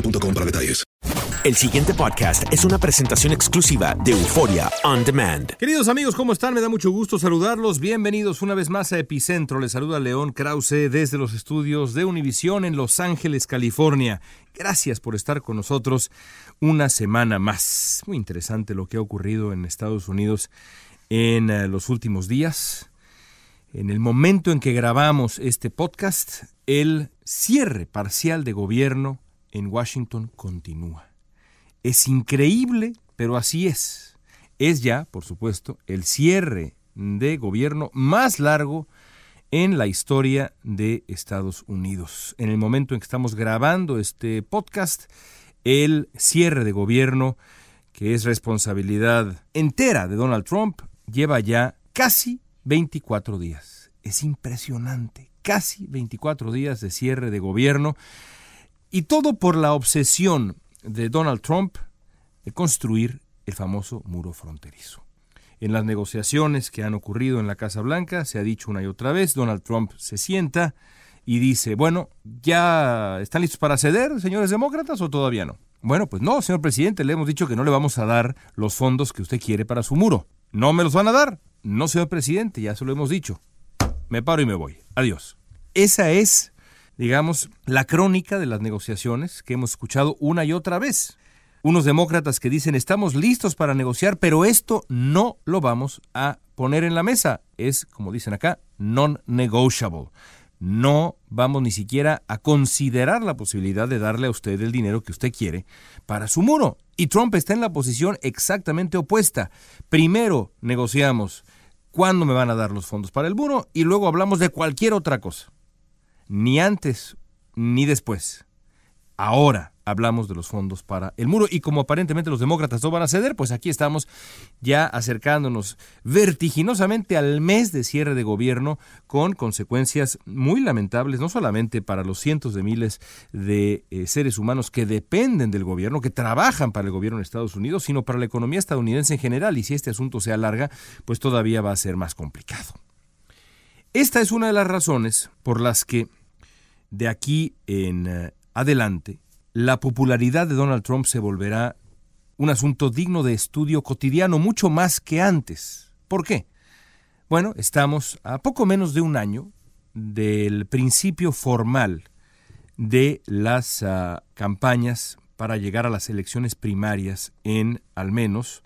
boostmobile.com para detalles. El siguiente podcast es una presentación exclusiva de Euforia On Demand. Queridos amigos, ¿cómo están? Me da mucho gusto saludarlos. Bienvenidos una vez más a Epicentro. Les saluda León Krause desde los estudios de Univisión en Los Ángeles, California. Gracias por estar con nosotros una semana más. Muy interesante lo que ha ocurrido en Estados Unidos en eh, los últimos días. En el momento en que grabamos este podcast, el cierre parcial de gobierno en Washington continúa. Es increíble, pero así es. Es ya, por supuesto, el cierre de gobierno más largo en la historia de Estados Unidos. En el momento en que estamos grabando este podcast, el cierre de gobierno, que es responsabilidad entera de Donald Trump, lleva ya casi 24 días. Es impresionante, casi 24 días de cierre de gobierno y todo por la obsesión de Donald Trump de construir el famoso muro fronterizo. En las negociaciones que han ocurrido en la Casa Blanca, se ha dicho una y otra vez, Donald Trump se sienta y dice, bueno, ¿ya están listos para ceder, señores demócratas, o todavía no? Bueno, pues no, señor presidente, le hemos dicho que no le vamos a dar los fondos que usted quiere para su muro. ¿No me los van a dar? No, señor presidente, ya se lo hemos dicho. Me paro y me voy. Adiós. Esa es digamos, la crónica de las negociaciones que hemos escuchado una y otra vez. Unos demócratas que dicen estamos listos para negociar, pero esto no lo vamos a poner en la mesa. Es, como dicen acá, non-negotiable. No vamos ni siquiera a considerar la posibilidad de darle a usted el dinero que usted quiere para su muro. Y Trump está en la posición exactamente opuesta. Primero negociamos cuándo me van a dar los fondos para el muro y luego hablamos de cualquier otra cosa ni antes ni después. Ahora hablamos de los fondos para el muro y como aparentemente los demócratas no van a ceder, pues aquí estamos ya acercándonos vertiginosamente al mes de cierre de gobierno con consecuencias muy lamentables, no solamente para los cientos de miles de eh, seres humanos que dependen del gobierno, que trabajan para el gobierno de Estados Unidos, sino para la economía estadounidense en general y si este asunto se alarga, pues todavía va a ser más complicado. Esta es una de las razones por las que de aquí en eh, adelante, la popularidad de Donald Trump se volverá un asunto digno de estudio cotidiano mucho más que antes. ¿Por qué? Bueno, estamos a poco menos de un año del principio formal de las uh, campañas para llegar a las elecciones primarias en al menos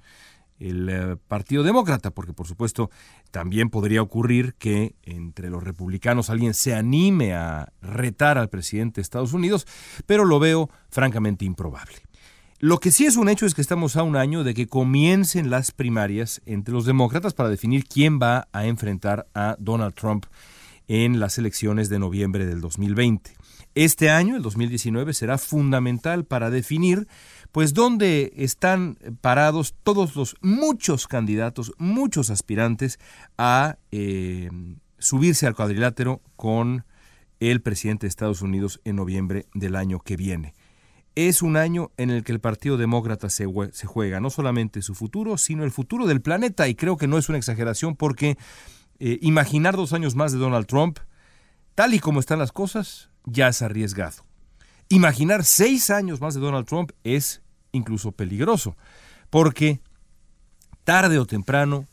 el uh, Partido Demócrata, porque por supuesto también podría ocurrir que entre los republicanos alguien se anime a retar al presidente de Estados Unidos, pero lo veo francamente improbable. Lo que sí es un hecho es que estamos a un año de que comiencen las primarias entre los demócratas para definir quién va a enfrentar a Donald Trump en las elecciones de noviembre del 2020. Este año, el 2019, será fundamental para definir pues dónde están parados todos los muchos candidatos, muchos aspirantes a eh, subirse al cuadrilátero con el presidente de Estados Unidos en noviembre del año que viene. Es un año en el que el Partido Demócrata se, juega no solamente su futuro, sino el futuro del planeta, y creo que no es una exageración porque eh, imaginar dos años más de Donald Trump, tal y como están las cosas, ya es arriesgado. Imaginar seis años más de Donald Trump es incluso peligroso, porque tarde o temprano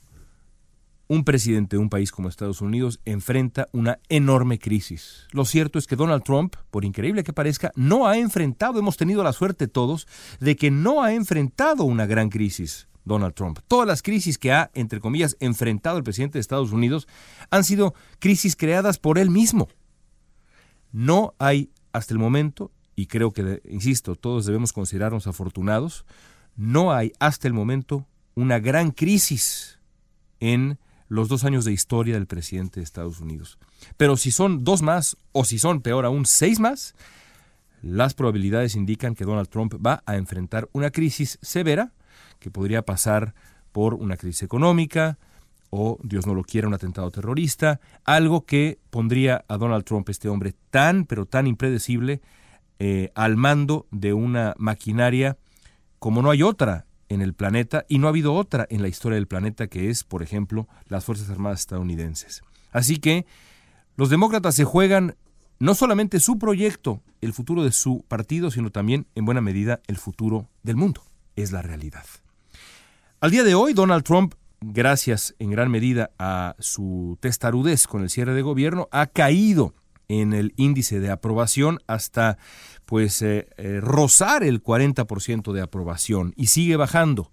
un presidente de un país como Estados Unidos enfrenta una enorme crisis. Lo cierto es que Donald Trump, por increíble que parezca, no ha enfrentado, hemos tenido la suerte todos, de que no ha enfrentado una gran crisis. Donald Trump. Todas las crisis que ha, entre comillas, enfrentado el presidente de Estados Unidos han sido crisis creadas por él mismo. No hay hasta el momento, y creo que, insisto, todos debemos considerarnos afortunados, no hay hasta el momento una gran crisis en los dos años de historia del presidente de Estados Unidos. Pero si son dos más, o si son peor aún seis más, las probabilidades indican que Donald Trump va a enfrentar una crisis severa que podría pasar por una crisis económica o, Dios no lo quiera, un atentado terrorista, algo que pondría a Donald Trump, este hombre tan, pero tan impredecible, eh, al mando de una maquinaria como no hay otra en el planeta y no ha habido otra en la historia del planeta que es, por ejemplo, las Fuerzas Armadas estadounidenses. Así que los demócratas se juegan no solamente su proyecto, el futuro de su partido, sino también, en buena medida, el futuro del mundo. Es la realidad. Al día de hoy, Donald Trump, gracias en gran medida a su testarudez con el cierre de gobierno, ha caído en el índice de aprobación hasta pues eh, eh, rozar el 40% de aprobación y sigue bajando.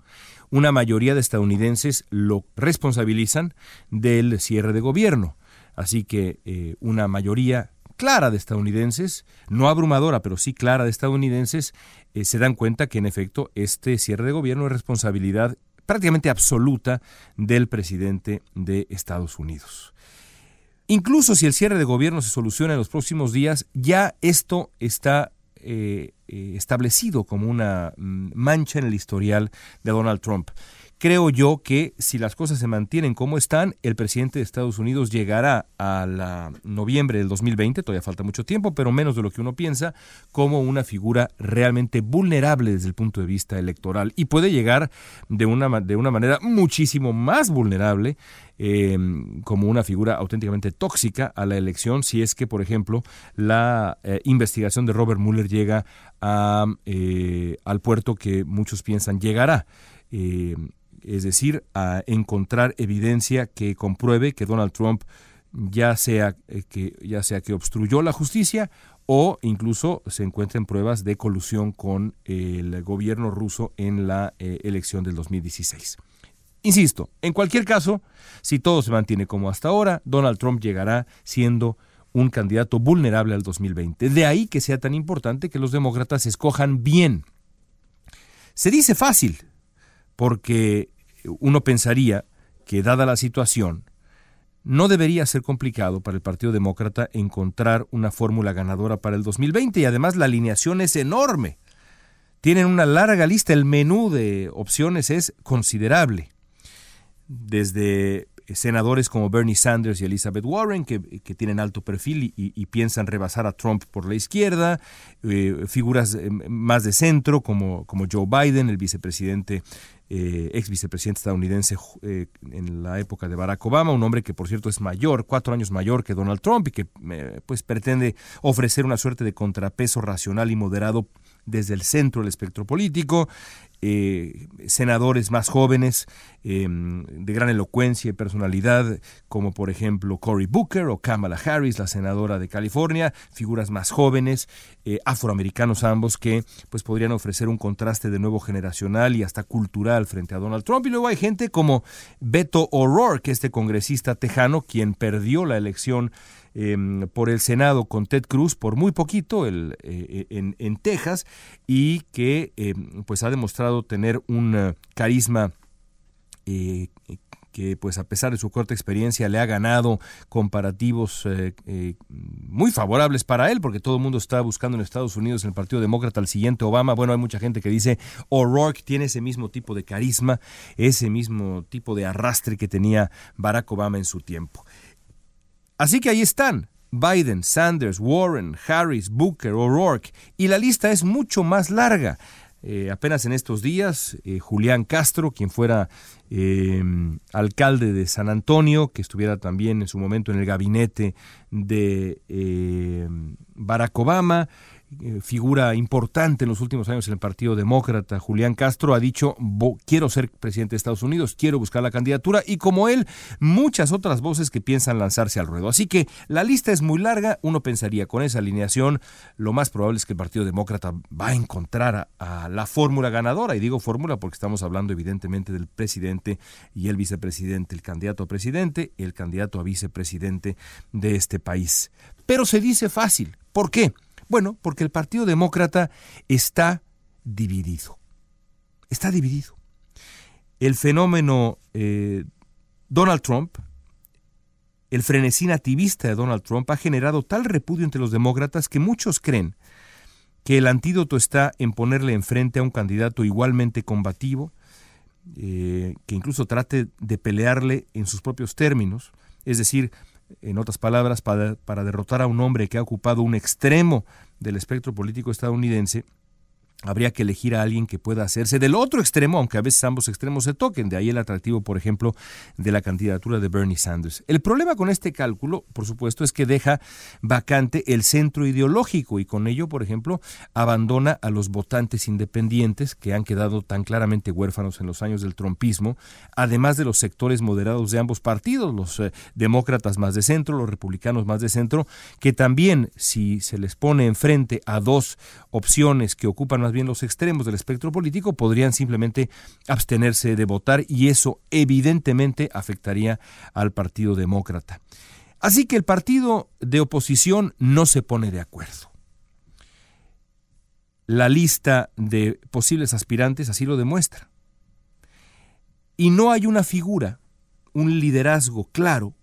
Una mayoría de estadounidenses lo responsabilizan del cierre de gobierno. Así que eh, una mayoría clara de estadounidenses, no abrumadora, pero sí clara de estadounidenses, se dan cuenta que en efecto este cierre de gobierno es responsabilidad prácticamente absoluta del presidente de Estados Unidos. Incluso si el cierre de gobierno se soluciona en los próximos días, ya esto está eh, eh, establecido como una mm, mancha en el historial de Donald Trump. Creo yo que si las cosas se mantienen como están, el presidente de Estados Unidos llegará a la noviembre del 2020, todavía falta mucho tiempo, pero menos de lo que uno piensa, como una figura realmente vulnerable desde el punto de vista electoral y puede llegar de una, de una manera muchísimo más vulnerable em, como una figura auténticamente tóxica a la elección si es que, por ejemplo, la eh, investigación de Robert Mueller llega a, eh, al puerto que muchos piensan llegará. Em, es decir, a encontrar evidencia que compruebe que Donald Trump ya sea eh, que ya sea que obstruyó la justicia o incluso se encuentren pruebas de colusión con el gobierno ruso en la elección del 2016. Insisto, en cualquier caso, si todo se mantiene como hasta ahora, Donald Trump llegará siendo un candidato vulnerable al 2020. De ahí que sea tan importante que los demócratas escojan bien. Se dice fácil, porque uno pensaría que, dada la situación, no debería ser complicado para el Partido Demócrata encontrar una fórmula ganadora para el 2020 y además la alineación es enorme. Tienen una larga lista, el menú de opciones es considerable. Desde senadores como Bernie Sanders y Elizabeth Warren, que, tienen alto perfil y, piensan rebasar a Trump por la izquierda, eh, figuras eh, más de centro como, como Joe Biden, el vicepresidente eh, ex vicepresidente estadounidense eh, en la época de Barack Obama, un hombre que por cierto es mayor, cuatro años mayor que Donald Trump y que pues pretende ofrecer una suerte de contrapeso racional y moderado desde el centro del espectro político, eh, senadores más jóvenes em, de gran elocuencia y personalidad, como por ejemplo Cory Booker o Kamala Harris, la senadora de California, figuras más jóvenes, eh, afroamericanos ambos, que pues podrían ofrecer un contraste de nuevo generacional y hasta cultural frente a Donald Trump. Y luego hay gente como Beto O'Rourke, este congresista tejano, quien perdió la elección Em, por el Senado con Ted Cruz por muy poquito eh, eh, en, Texas y que em, pues ha demostrado tener un eh, carisma que pues a pesar de su corta experiencia le ha ganado comparativos muy favorables para él, porque todo el mundo está buscando en Estados Unidos en el Partido Demócrata al siguiente Obama. Bueno, hay mucha gente que dice O'Rourke tiene ese mismo tipo de carisma, ese mismo tipo de arrastre que tenía Barack Obama en su tiempo. Así que ahí están. Biden, Sanders, Warren, Harris, Booker, O'Rourke, y la lista es mucho más larga. Eh, apenas en estos días, eh, Julián Castro, quien fuera eh, alcalde de San Antonio, que estuviera también en su momento en el gabinete de Barack Obama, eh, figura importante en los últimos años en el Partido Demócrata, Julián Castro, ha dicho, quiero ser presidente de Estados Unidos, quiero buscar la candidatura, y como él, muchas otras voces que piensan lanzarse al ruedo. Así que la lista es muy larga, uno pensaría con esa alineación, lo más probable es que el Partido Demócrata va a encontrar a, la fórmula ganadora, y digo fórmula porque estamos hablando evidentemente del presidente y el vicepresidente, el candidato a presidente, el candidato a vicepresidente de este país. Pero se dice fácil. ¿Por qué? Bueno, porque el Partido Demócrata está dividido. Está dividido. El fenómeno eh, Donald Trump, el frenesí nativista de Donald Trump, ha generado tal repudio entre los demócratas que muchos creen que el antídoto está en ponerle enfrente a un candidato igualmente combativo, eh, que incluso trate de pelearle en sus propios términos, es decir, en otras palabras, para, derrotar a un hombre que ha ocupado un extremo del espectro político estadounidense, habría que elegir a alguien que pueda hacerse del otro extremo, aunque a veces ambos extremos se toquen. De ahí el atractivo, por ejemplo, de la candidatura de Bernie Sanders. El problema con este cálculo, por supuesto, es que deja vacante el centro ideológico y con ello, por ejemplo, abandona a los votantes independientes que han quedado tan claramente huérfanos en los años del trompismo, además de los sectores moderados de ambos partidos, los eh, demócratas más de centro, los republicanos más de centro, que también, si se les pone enfrente a dos opciones que ocupan más bien los extremos del espectro político, podrían simplemente abstenerse de votar y eso evidentemente afectaría al Partido Demócrata. Así que el partido de oposición no se pone de acuerdo. La lista de posibles aspirantes así lo demuestra. Y no hay una figura, un liderazgo claro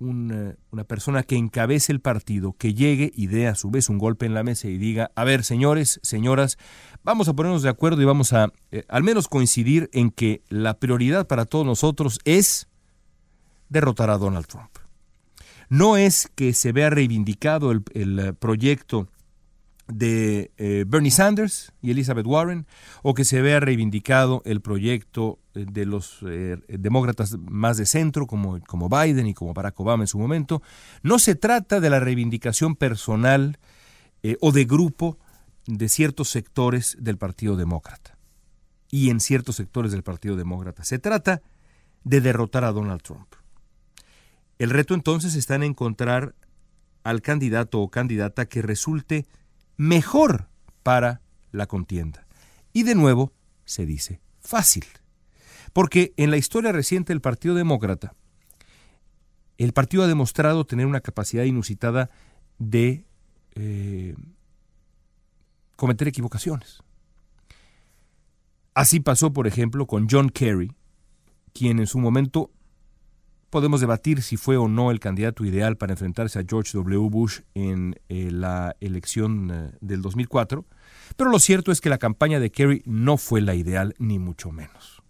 una, una, persona que encabece el partido, que llegue y dé a su vez un golpe en la mesa y diga, a ver, señores, señoras, vamos a ponernos de acuerdo y vamos a eh, al menos coincidir en que la prioridad para todos nosotros es derrotar a Donald Trump. No es que se vea reivindicado el, el proyecto de eh, Bernie Sanders y Elizabeth Warren, o que se vea reivindicado el proyecto eh, de los eh, demócratas más de centro, como, como Biden y como Barack Obama en su momento. No se trata de la reivindicación personal o de grupo de ciertos sectores del Partido Demócrata y en ciertos sectores del Partido Demócrata. Se trata de derrotar a Donald Trump. El reto entonces está en encontrar al candidato o candidata que resulte mejor para la contienda. Y de nuevo se dice fácil. Porque en la historia reciente del Partido Demócrata, el partido ha demostrado tener una capacidad inusitada de eh, cometer equivocaciones. Así pasó, por ejemplo, con John Kerry, quien en su momento Podemos debatir si fue o no el candidato ideal para enfrentarse a George W. Bush en eh, la elección eh, del 2004, pero lo cierto es que la campaña de Kerry no fue la ideal, ni mucho menos.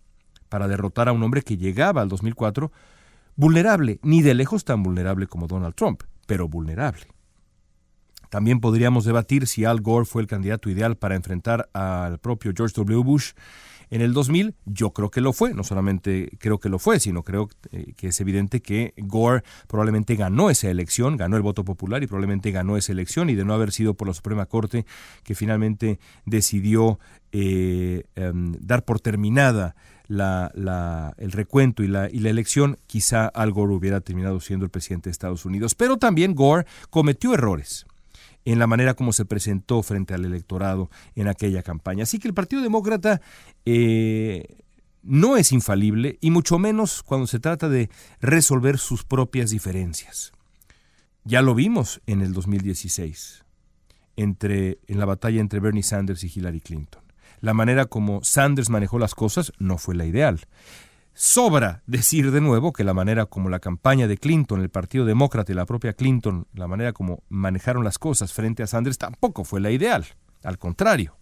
Para derrotar a un hombre que llegaba al 2004 vulnerable, ni de lejos tan vulnerable como Donald Trump, pero vulnerable. También podríamos debatir si Al Gore fue el candidato ideal para enfrentar al propio George W. Bush en el 2000 yo creo que lo fue, no solamente creo que lo fue, sino creo eh, que es evidente que Gore probablemente ganó esa elección, ganó el voto popular y probablemente ganó esa elección. Y de no haber sido por la Suprema Corte que finalmente decidió eh, em, dar por terminada la, el recuento la, y la elección, quizá Al Gore hubiera terminado siendo el presidente de Estados Unidos. Pero también Gore cometió errores en la manera como se presentó frente al electorado en aquella campaña. Así que el Partido Demócrata eh, no es infalible y mucho menos cuando se trata de resolver sus propias diferencias. Ya lo vimos en el 2016, entre, en la batalla entre Bernie Sanders y Hillary Clinton. La manera como Sanders manejó las cosas no fue la ideal. Sobra decir de nuevo que la manera como la campaña de Clinton, el Partido Demócrata y la propia Clinton, la manera como manejaron las cosas frente a Sanders tampoco fue la ideal, al contrario.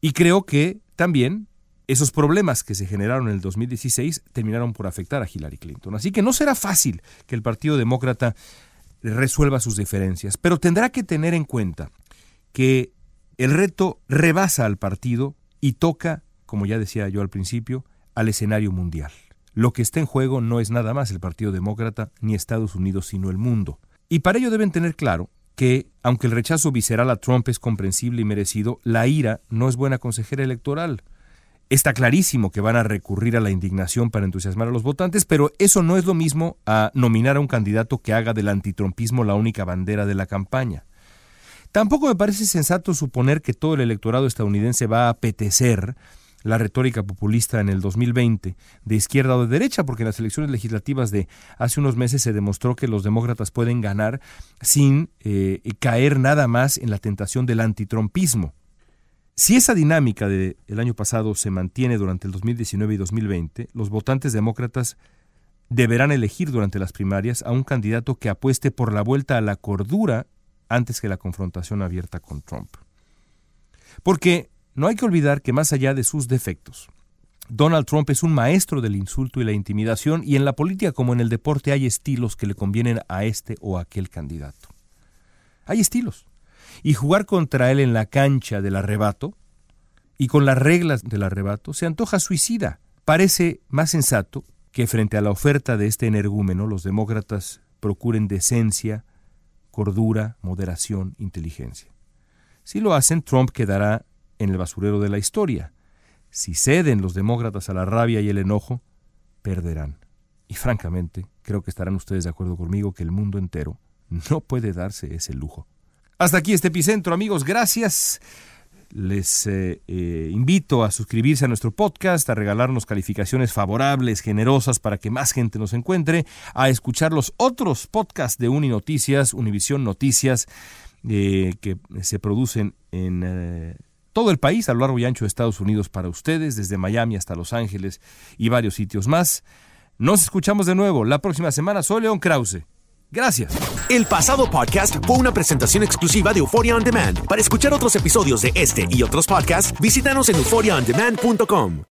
Y creo que también esos problemas que se generaron en el 2016 terminaron por afectar a Hillary Clinton. Así que no será fácil que el Partido Demócrata resuelva sus diferencias, pero tendrá que tener en cuenta que el reto rebasa al partido y toca, como ya decía yo al principio, al escenario mundial. Lo que está en juego no es nada más el Partido Demócrata ni Estados Unidos, sino el mundo. Y para ello deben tener claro que, aunque el rechazo visceral a Trump es comprensible y merecido, la ira no es buena consejera electoral. Está clarísimo que van a recurrir a la indignación para entusiasmar a los votantes, pero eso no es lo mismo a nominar a un candidato que haga del antitrumpismo la única bandera de la campaña. Tampoco me parece sensato suponer que todo el electorado estadounidense va a apetecer la retórica populista en el 2020, de izquierda o de derecha, porque en las elecciones legislativas de hace unos meses se demostró que los demócratas pueden ganar sin eh, caer nada más en la tentación del antitrumpismo. Si esa dinámica del año pasado se mantiene durante el 2019 y 2020, los votantes demócratas deberán elegir durante las primarias a un candidato que apueste por la vuelta a la cordura antes que la confrontación abierta con Trump. Porque no hay que olvidar que más allá de sus defectos, Donald Trump es un maestro del insulto y la intimidación y en la política como en el deporte hay estilos que le convienen a este o aquel candidato. Hay estilos. Y jugar contra él en la cancha del arrebato y con las reglas del arrebato se antoja suicida. Parece más sensato que frente a la oferta de este energúmeno los demócratas procuren decencia, cordura, moderación, inteligencia. Si lo hacen, Trump quedará en el basurero de la historia. Si ceden los demócratas a la rabia y el enojo, perderán. Y francamente, creo que estarán ustedes de acuerdo conmigo que el mundo entero no puede darse ese lujo. Hasta aquí este epicentro, amigos. Gracias. Les eh, eh, invito a suscribirse a nuestro podcast, a regalarnos calificaciones favorables, generosas, para que más gente nos encuentre, a escuchar los otros podcasts de Uni Noticias, Univisión Noticias, eh, que se producen en todo el país a lo largo y ancho de Estados Unidos para ustedes, desde Miami hasta Los Ángeles y varios sitios más. Nos escuchamos de nuevo la próxima semana. Soy León Krause. Gracias. El pasado podcast fue una presentación exclusiva de Euphoria On Demand. Para escuchar otros episodios de este y otros podcasts, visítanos en euphoriaondemand.com.